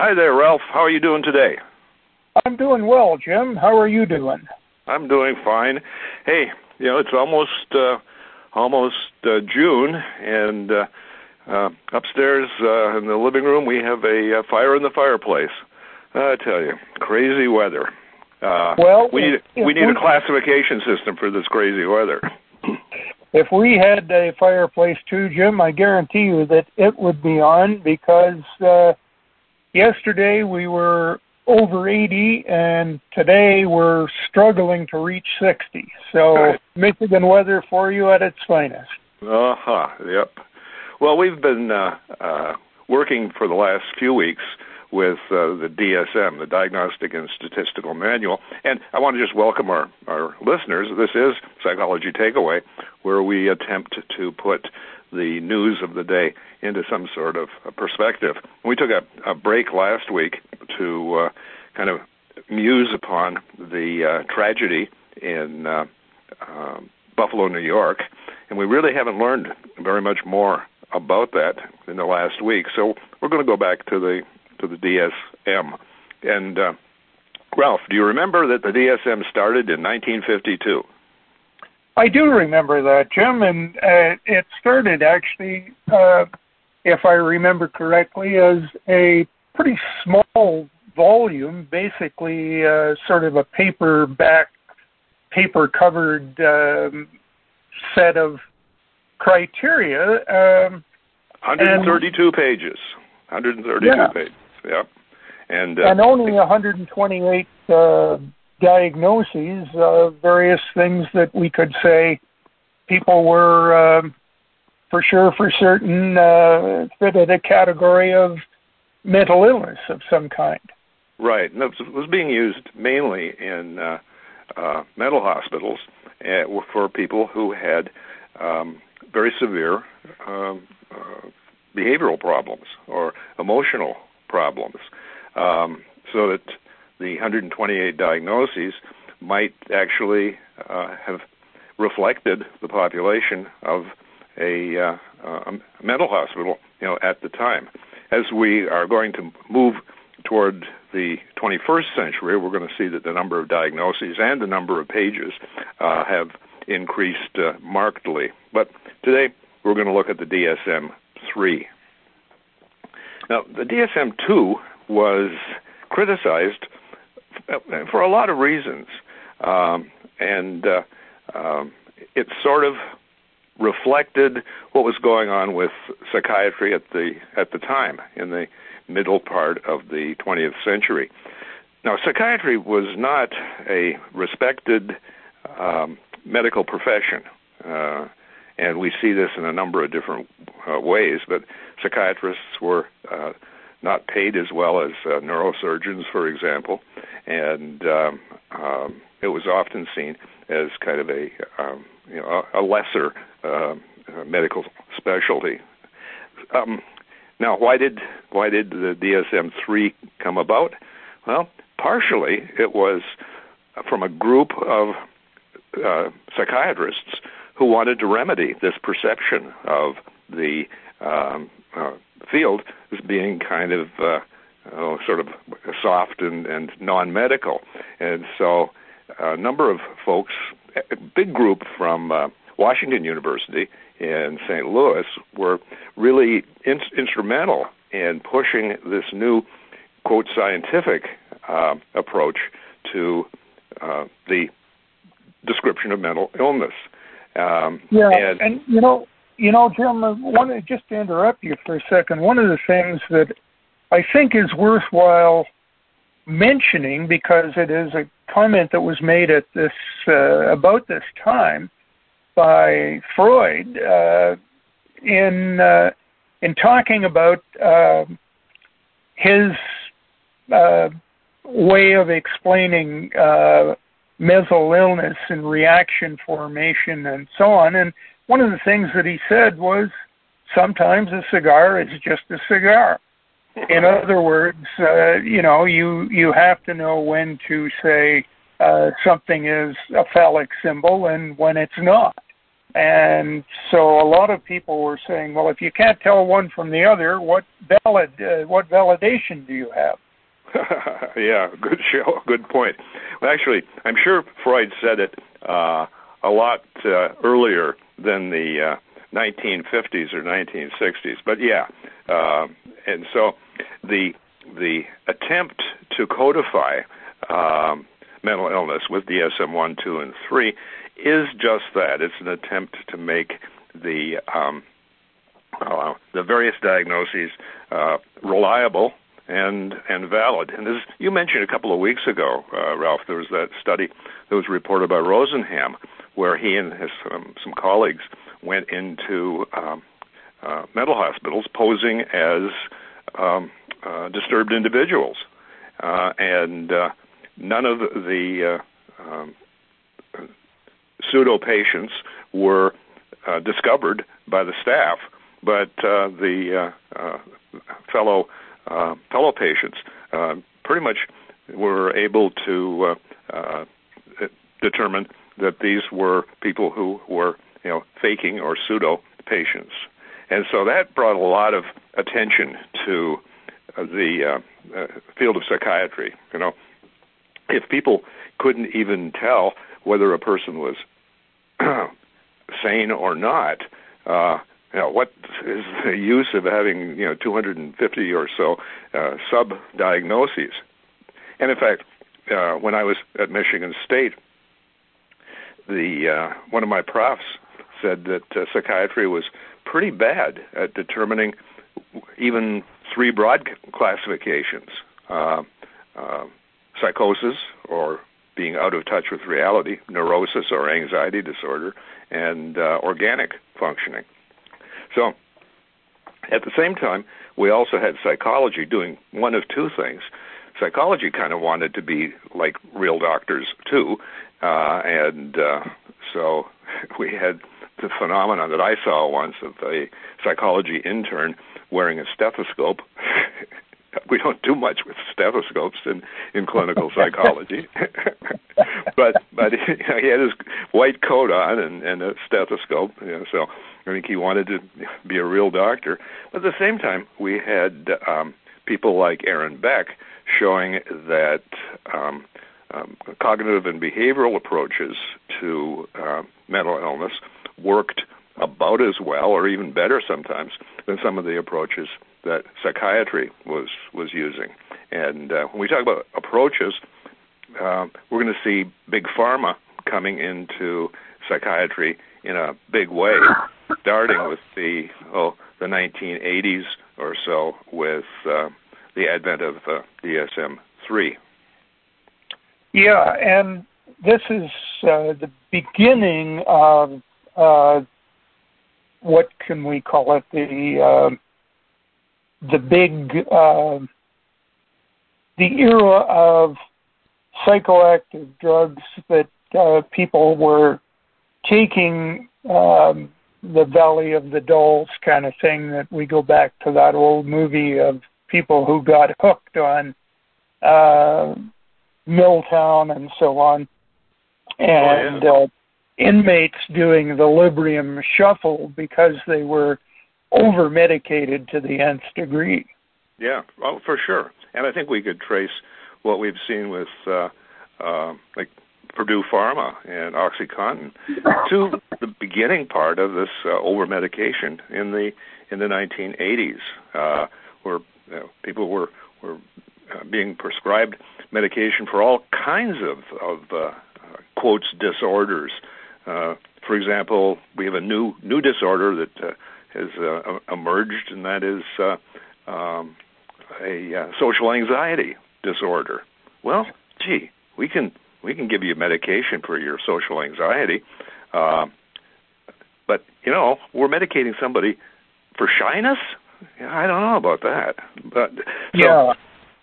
Hi there, Ralph. How are you doing today? I'm doing well, Jim. How are you doing? I'm doing fine. Hey, you know, it's almost uh, almost uh, June, and uh, uh, upstairs uh, in the living room we have a uh, fire in the fireplace. I tell you, crazy weather. Uh, well, we need if we need we- a classification system for this crazy weather. If we had a fireplace too, Jim, I guarantee you that it would be on because uh, yesterday we were over 80 and today we're struggling to reach 60. So. Michigan weather for you at its finest. Uh huh. Yep. Well, we've been uh, uh, working for the last few weeks with uh, the DSM, the Diagnostic and Statistical Manual, and I want to just welcome our our listeners. This is Psychology Takeaway, where we attempt to put the news of the day into some sort of perspective. We took a, a break last week to uh, kind of muse upon the uh, tragedy in uh, uh, Buffalo, New York, and we really haven't learned very much more about that in the last week. So we're going to go back to the to the DSM. And uh, Ralph, do you remember that the DSM started in 1952? I do remember that, Jim, and uh, it started actually, uh, if I remember correctly, as a pretty small volume, basically uh, sort of a paperback, paper-covered um, set of criteria. Um, 132 pages. 132 Yeah. pages. Yep. And, uh, and only 128 uh, diagnoses of various things that we could say people were um, for sure, for certain, uh, fitted a category of mental illness of some kind. Right. And it was being used mainly in uh, uh, mental hospitals uh, for people who had um, very severe um, uh, behavioral problems or emotional problems, um, so that the 128 diagnoses might actually uh, have reflected the population of a, uh, a mental hospital, you know, at the time. As we are going to move toward the 21st century, we're going to see that the number of diagnoses and the number of pages uh, have increased uh, markedly. But today we're going to look at the DSM 3. Now, the DSM 2 was criticized for a lot of reasons, um, and uh, um, it sort of reflected what was going on with psychiatry at the at the time in the middle part of the 20th century. Now, psychiatry was not a respected um, medical profession, uh, and we see this in a number of different uh, ways. But psychiatrists were uh, not paid as well as uh, neurosurgeons, for example, and um, um, it was often seen as kind of a um, you know a, lesser uh, medical specialty. Um, now, why did why did the DSM three come about? Well, partially it was from a group of uh, psychiatrists who wanted to remedy this perception of the um, uh, field as being kind of uh, oh, sort of soft and, and non-medical, and so a number of folks, a big group from uh, Washington University in St. Louis, were really in- instrumental in pushing this new quote scientific uh, approach to uh, the description of mental illness. Um, Yeah, and, and you know, you know, Jim, uh, one just to interrupt you for a second, one of the things that I think is worthwhile mentioning because it is a comment that was made at this uh, about this time by Freud uh, in uh, in talking about uh, his uh, way of explaining uh, mental illness and reaction formation and so on. And one of the things that he said was sometimes a cigar is just a cigar. In other words, uh, you know, you you have to know when to say uh, something is a phallic symbol and when it's not. And so a lot of people were saying, well, if you can't tell one from the other, what valid uh, what validation do you have? yeah, good show, good point. Well, actually, I'm sure Freud said it uh, a lot uh, earlier than the uh, 1950s or 1960s. But yeah, uh, and so the the attempt to codify um, mental illness with DSM one, two, and three is just that. It's an attempt to make the um, uh, the various diagnoses uh, reliable and and valid. And as you mentioned a couple of weeks ago, uh, Ralph, there was that study that was reported by Rosenhan, where he and his um, some colleagues went into um, uh, mental hospitals posing as um, uh, disturbed individuals, uh, and uh, none of the uh, um, pseudo patients were uh, discovered by the staff, but uh, the uh, uh, fellow uh, fellow patients uh, pretty much were able to uh, uh, determine that these were people who were you know faking or pseudo patients, and so that brought a lot of attention to uh, the uh, uh, field of psychiatry. You know, if people couldn't even tell whether a person was sane or not, uh, you know, what is the use of having you know 250 or so uh, sub diagnoses? And in fact, uh, when I was at Michigan State, the uh, one of my profs said that uh, psychiatry was pretty bad at determining even three broad classifications: uh, uh, psychosis or being out of touch with reality, neurosis or anxiety disorder, and uh, organic functioning. So, at the same time, we also had psychology doing one of two things. Psychology kind of wanted to be like real doctors too, uh, and uh, so we had the phenomenon that I saw once of a psychology intern wearing a stethoscope. we don't do much with stethoscopes in in clinical psychology, but but you know, he had his white coat on and, and a stethoscope. You know, so I think he wanted to be a real doctor. But at the same time, we had um, people like Aaron Beck showing that um, um, cognitive and behavioral approaches to uh, mental illness worked about as well, or even better sometimes, than some of the approaches that psychiatry was was using. And uh, when we talk about approaches, uh, we're going to see big pharma coming into psychiatry in a big way, starting with the oh the 1980s or so with uh, the advent of uh, DSM three. Yeah, and this is uh, the beginning of uh, what can we call it the uh, the big uh, the era of psychoactive drugs that uh, people were taking um, the Valley of the Dolls kind of thing. That we go back to that old movie of people who got hooked on uh, Miltown and so on, and oh, yeah. uh, inmates doing the Librium shuffle because they were over medicated to the nth degree. Yeah, well, for sure. And I think we could trace what we've seen with uh, uh, like Purdue Pharma and OxyContin to the beginning part of this uh, over medication in the in the 1980s, uh, where you know, people were were being prescribed medication for all kinds of of uh, quotes disorders. Uh, for example, we have a new new disorder that uh, has uh, emerged, and that is uh, um, a uh, social anxiety disorder. Well, gee, we can we can give you medication for your social anxiety, uh, but you know we're medicating somebody for shyness. I don't know about that, but so yeah,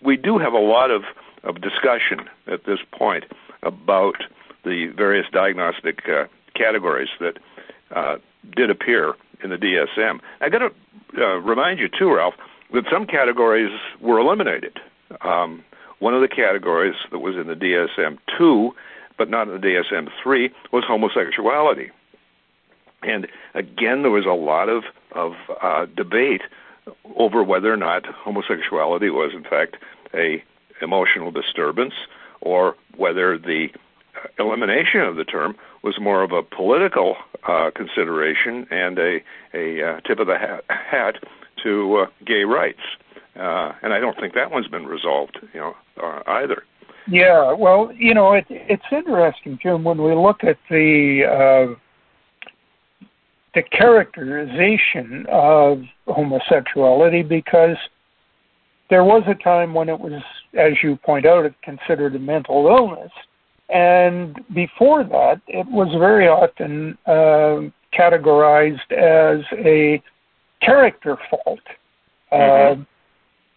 we do have a lot of of discussion at this point about the various diagnostic uh, categories that uh, did appear in the DSM. I've got to uh, remind you too, Ralph, that some categories were eliminated. Um, one of the categories that was in the DSM two, but not in the DSM three, was homosexuality. And again, there was a lot of of uh, debate over whether or not homosexuality was, in fact, a emotional disturbance, or whether the elimination of the term was more of a political uh, consideration and a a uh, tip of the hat, hat to uh, gay rights. Uh, and I don't think that one's been resolved, you know, uh, either. Yeah, well, you know, it, it's interesting, Jim, when we look at the uh, the characterization of homosexuality, because there was a time when it was, as you point out, it considered a mental illness, and before that, it was very often uh, categorized as a character fault. Mm-hmm. Uh,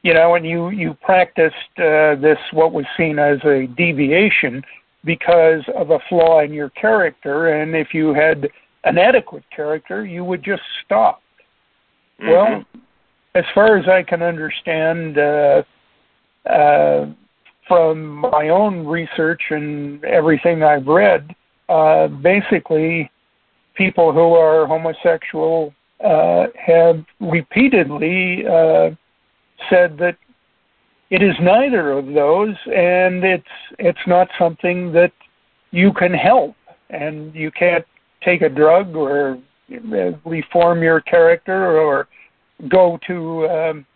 you know, and you you practiced uh, this what was seen as a deviation because of a flaw in your character, and if you had an adequate character, you would just stop. Mm-hmm. Well, as far as I can understand, uh, uh, from my own research and everything I've read, uh, basically, people who are homosexual uh, have repeatedly uh, said that it is neither of those, and it's it's not something that you can help, and you can't take a drug or reform your character or go to um,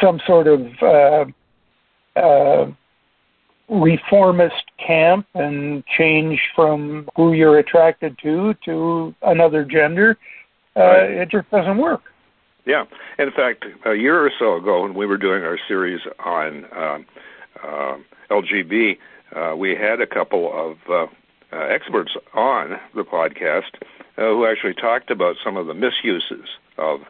some sort of uh, uh, reformist camp and change from who you're attracted to to another gender. Uh, right. It just doesn't work. Yeah. In fact, a year or so ago, when we were doing our series on um, uh, LGB, uh, we had a couple of uh, uh, experts on the podcast uh, who actually talked about some of the misuses of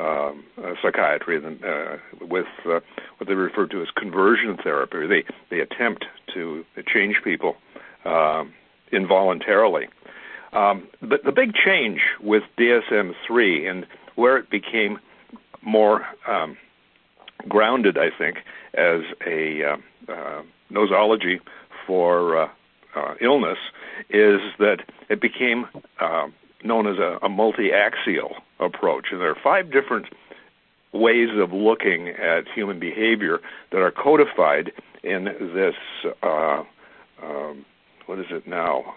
um, uh, psychiatry uh, with uh, what they refer to as conversion therapy. They they attempt to change people um, involuntarily. Um, but the big change with DSM three and where it became more um, grounded, I think, as a uh, nosology for uh, uh, illness, is that it became uh, known as a, a multi-axial approach, and there are five different ways of looking at human behavior that are codified in this. Uh, um, what is it now?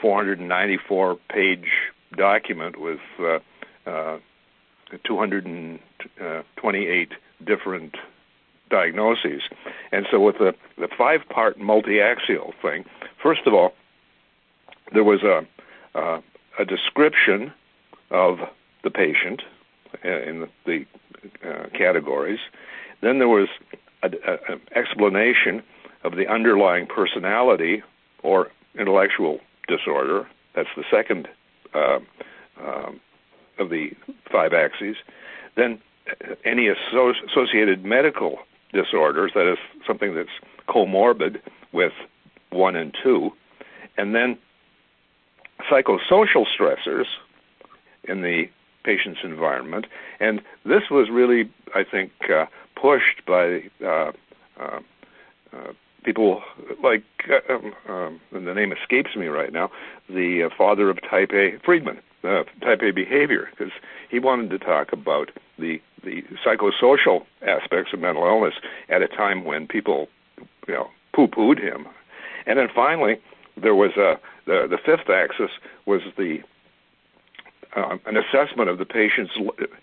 494 page document with uh, uh, 228 different diagnoses. And so, with the, the five part multi axial thing, first of all, there was a, uh, a description of the patient uh, in the, the uh, categories. Then there was an explanation of the underlying personality or intellectual disorder. That's the second uh, um, of the five axes. Then uh, any associated medical disorders, that is something that's comorbid with one and two. And then psychosocial stressors in the patient's environment. And this was really, I think, uh, pushed by uh, uh, uh people like, uh, um, um, the name escapes me right now, the uh, father of type A, Friedman, type A behavior, because he wanted to talk about the the psychosocial aspects of mental illness at a time when people, you know, poo-pooed him. And then finally, there was a the the fifth axis was the uh, an assessment of the patient's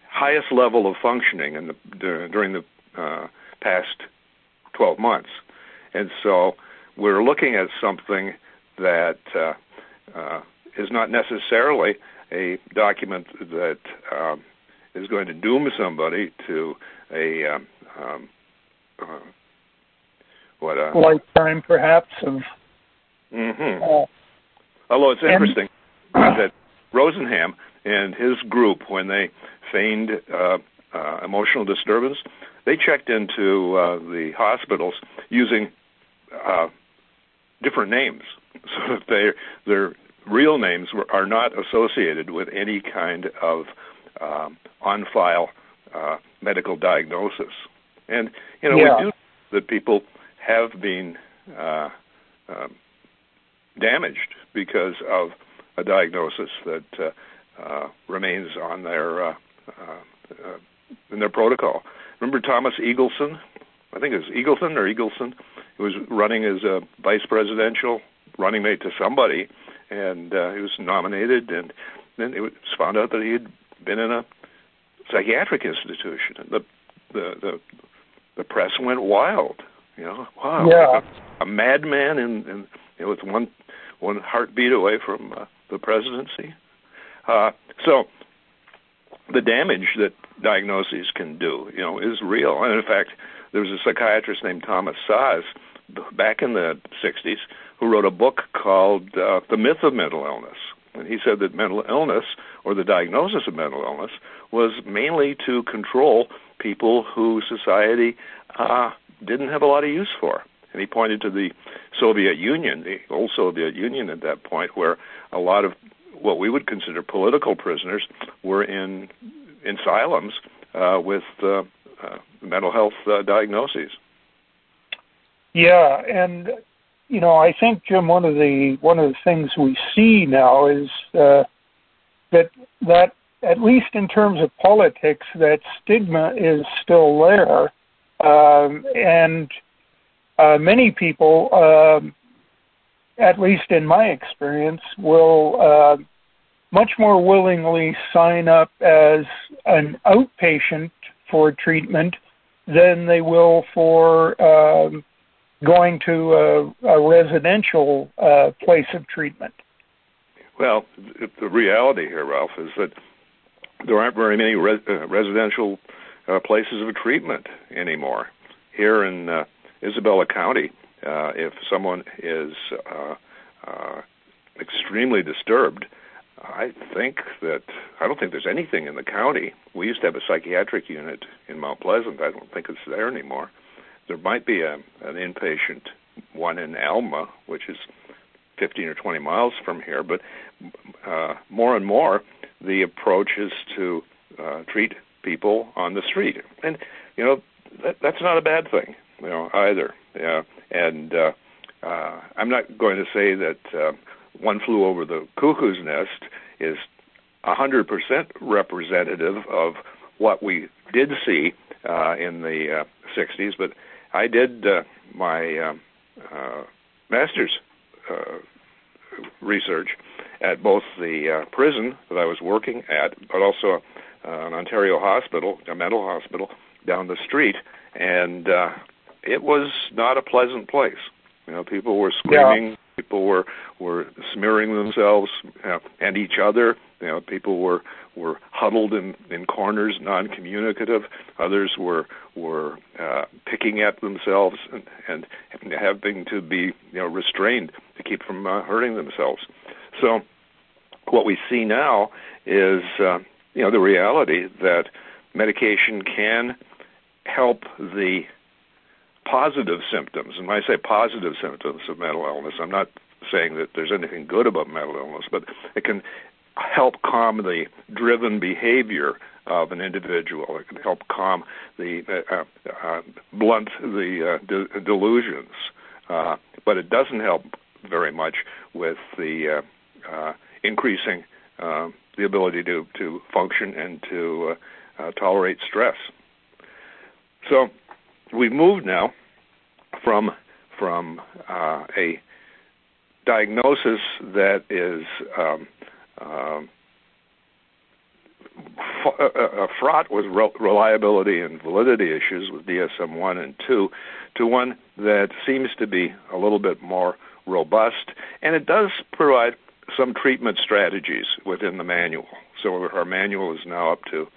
highest level of functioning in the during the uh, past 12 months. And so we're looking at something that uh, uh, is not necessarily a document that um, is going to doom somebody to a um, um, uh, what a lifetime, perhaps of. Mm-hmm. Uh, Although it's interesting and, that Rosenhan and his group, when they feigned uh, uh, emotional disturbance, they checked into uh, the hospitals using uh, different names, so that they their real names were, are not associated with any kind of um, on file uh, medical diagnosis. And you know yeah. we do that people have been uh, um, damaged because of a diagnosis that uh, uh, remains on their uh, in their protocol. Remember Thomas Eagleson? I think it was Eagleton or Eagleson. He was running as a vice presidential running mate to somebody, and uh, he was nominated, and then it was found out that he had been in a psychiatric institution. And the the the the press went wild. You know, wow, yeah. a, a madman in, in you know, with one one heartbeat away from uh, the presidency. Uh, so the damage that diagnoses can do, you know, is real. And in fact, there was a psychiatrist named Thomas Szasz back in the 60s who wrote a book called uh, The Myth of Mental Illness. And he said that mental illness, or the diagnosis of mental illness, was mainly to control people who society uh, didn't have a lot of use for. And he pointed to the Soviet Union, the old Soviet Union at that point, where a lot of what we would consider political prisoners were in, in asylums uh, with uh, uh, mental health uh, diagnoses. Yeah, and you know, I think Jim, one of the one of the things we see now is uh, that that at least in terms of politics, that stigma is still there, um, and uh, many people, um, at least in my experience, will uh, much more willingly sign up as an outpatient for treatment than they will for um, going to a, a residential uh, place of treatment. Well, the reality here, Ralph, is that there aren't very many res- uh, residential uh, places of treatment anymore. Here in uh, Isabella County, uh, if someone is uh, uh, extremely disturbed, I think that I don't think there's anything in the county. We used to have a psychiatric unit in Mount Pleasant. I don't think it's there anymore. There might be a, an inpatient one in Alma, which is 15 or 20 miles from here. But uh, more and more, the approach is to uh, treat people on the street, and you know that, that's not a bad thing, you know either. Yeah, and uh, uh, I'm not going to say that. Uh, one Flew Over the Cuckoo's Nest is 100% representative of what we did see uh, in the uh, 60s, but I did uh, my um, uh, master's uh, research at both the uh, prison that I was working at, but also uh, an Ontario hospital, a mental hospital down the street, and uh, it was not a pleasant place. You know, people were screaming. Yeah people were were smearing themselves uh, and each other. You know, people were were huddled in in corners, non-communicative. Others were were uh, picking at themselves and, and having to be you know restrained to keep from uh, hurting themselves. So, what we see now is uh, you know the reality that medication can help the positive symptoms. And when I say positive symptoms of mental illness, I'm not saying that there's anything good about mental illness, but it can help calm the driven behavior of an individual. It can help calm the uh, uh, uh blunt the uh, de- delusions, uh, but it doesn't help very much with the increasing uh, the ability to to function and to tolerate stress. So we've moved now from from a diagnosis that is um, um, uh, uh, fraught with reliability and validity issues with DSM 1 and 2 to one that seems to be a little bit more robust, and it does provide some treatment strategies within the manual. So our manual is now up to,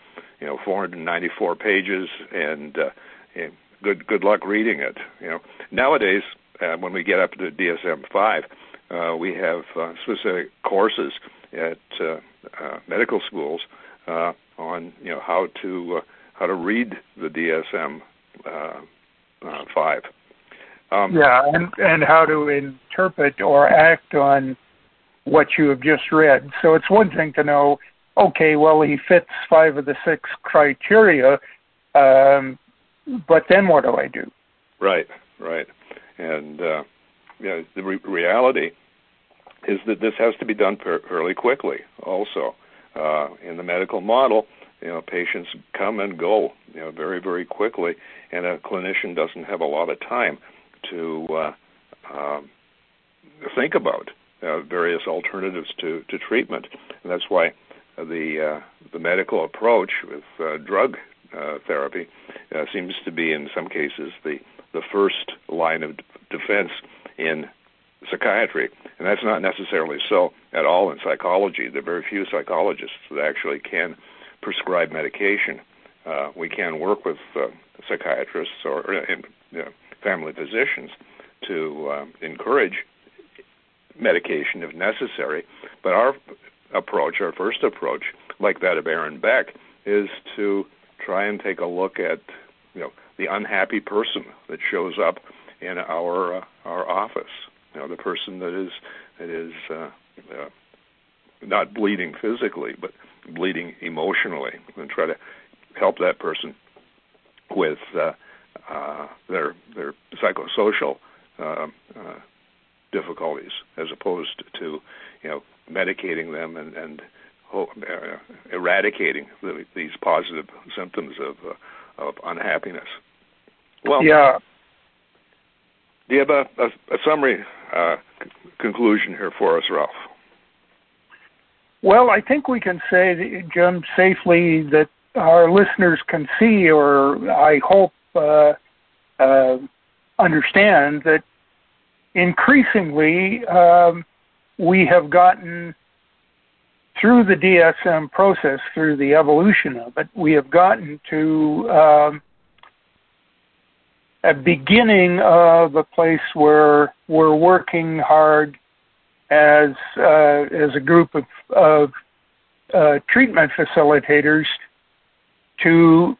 you know, 494 pages, and uh, good good luck reading it. You know, nowadays uh, when we get up to DSM five, uh, we have uh, specific courses at uh, uh, medical schools uh, on you know how to uh, how to read the DSM uh, uh, five. Um, yeah, and and how to interpret or act on what you have just read. So it's one thing to know, okay, well he fits five of the six criteria, um, but then what do I do? Right, right, and uh, yeah, the re- reality is that this has to be done fairly quickly. Also, uh, in the medical model, you know, patients come and go, you know, very very quickly, and a clinician doesn't have a lot of time to uh, uh, think about uh, various alternatives to, to treatment, and that's why the uh, the medical approach with uh, drug uh, therapy uh, seems to be, in some cases, the the first line of defense in psychiatry, and that's not necessarily so at all in psychology. There are very few psychologists that actually can prescribe medication. Uh, we can work with uh, psychiatrists or uh, family physicians to uh, encourage medication if necessary, but our approach, our first approach, like that of Aaron Beck, is to try and take a look at you know the unhappy person that shows up in our uh, our office. You know, the person that is that is uh, uh, not bleeding physically, but bleeding emotionally, and try to help that person with uh, uh, their their psychosocial uh, uh, difficulties, as opposed to you know medicating them and, and uh, eradicating the, these positive symptoms of uh, of unhappiness. Well, yeah. Do you have a, a, a summary uh, c- conclusion here for us, Ralph? Well, I think we can say, Jim, safely that our listeners can see, or I hope uh, uh, understand, that increasingly um, we have gotten through the DSM process, through the evolution of it, we have gotten to um, a beginning of a place where we're working hard as uh, as a group of, of uh, treatment facilitators to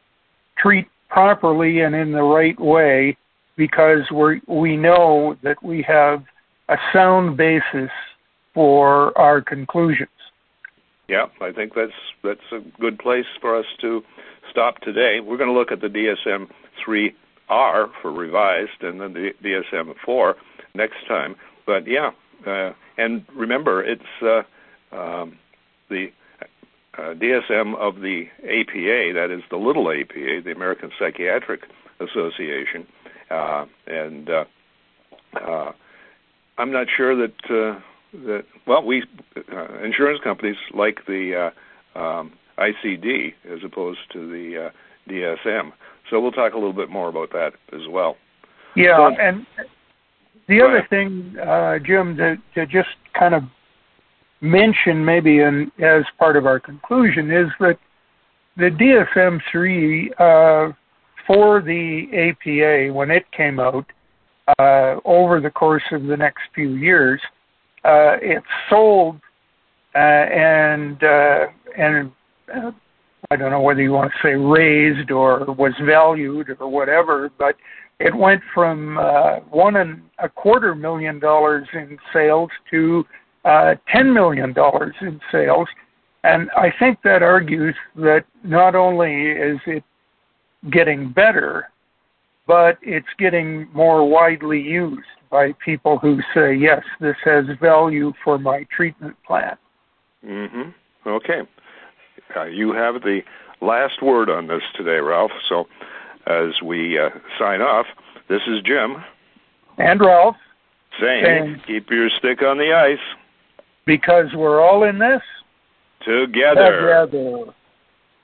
treat properly and in the right way because we we know that we have a sound basis for our conclusions. Yeah, I think that's that's a good place for us to stop today. We're going to look at the DSM 3R for revised and then the DSM 4 next time. But yeah, uh, and remember, it's uh, um, the uh, DSM of the APA, that is the little APA, the American Psychiatric Association, uh, and uh, uh, I'm not sure that uh, that well, we uh, insurance companies like the uh, um, ICD as opposed to the uh, DSM. So we'll talk a little bit more about that as well. Yeah, so, and the other ahead. thing, uh, Jim, to, to just kind of mention maybe in, as part of our conclusion is that the DSM three uh, for the APA when it came out uh, over the course of the next few years uh, it sold uh, and uh, and uh, I don't know whether you want to say raised or was valued or whatever, but it went from uh, one and a quarter million dollars in sales to uh, ten million dollars in sales, and I think that argues that not only is it getting better, but it's getting more widely used by people who say, yes, this has value for my treatment plan. Mm-hmm. Okay. Uh, you have the last word on this today, Ralph. So as we uh, sign off, this is Jim. And Ralph. Saying, saying, keep your stick on the ice. Because we're all in this together. Together.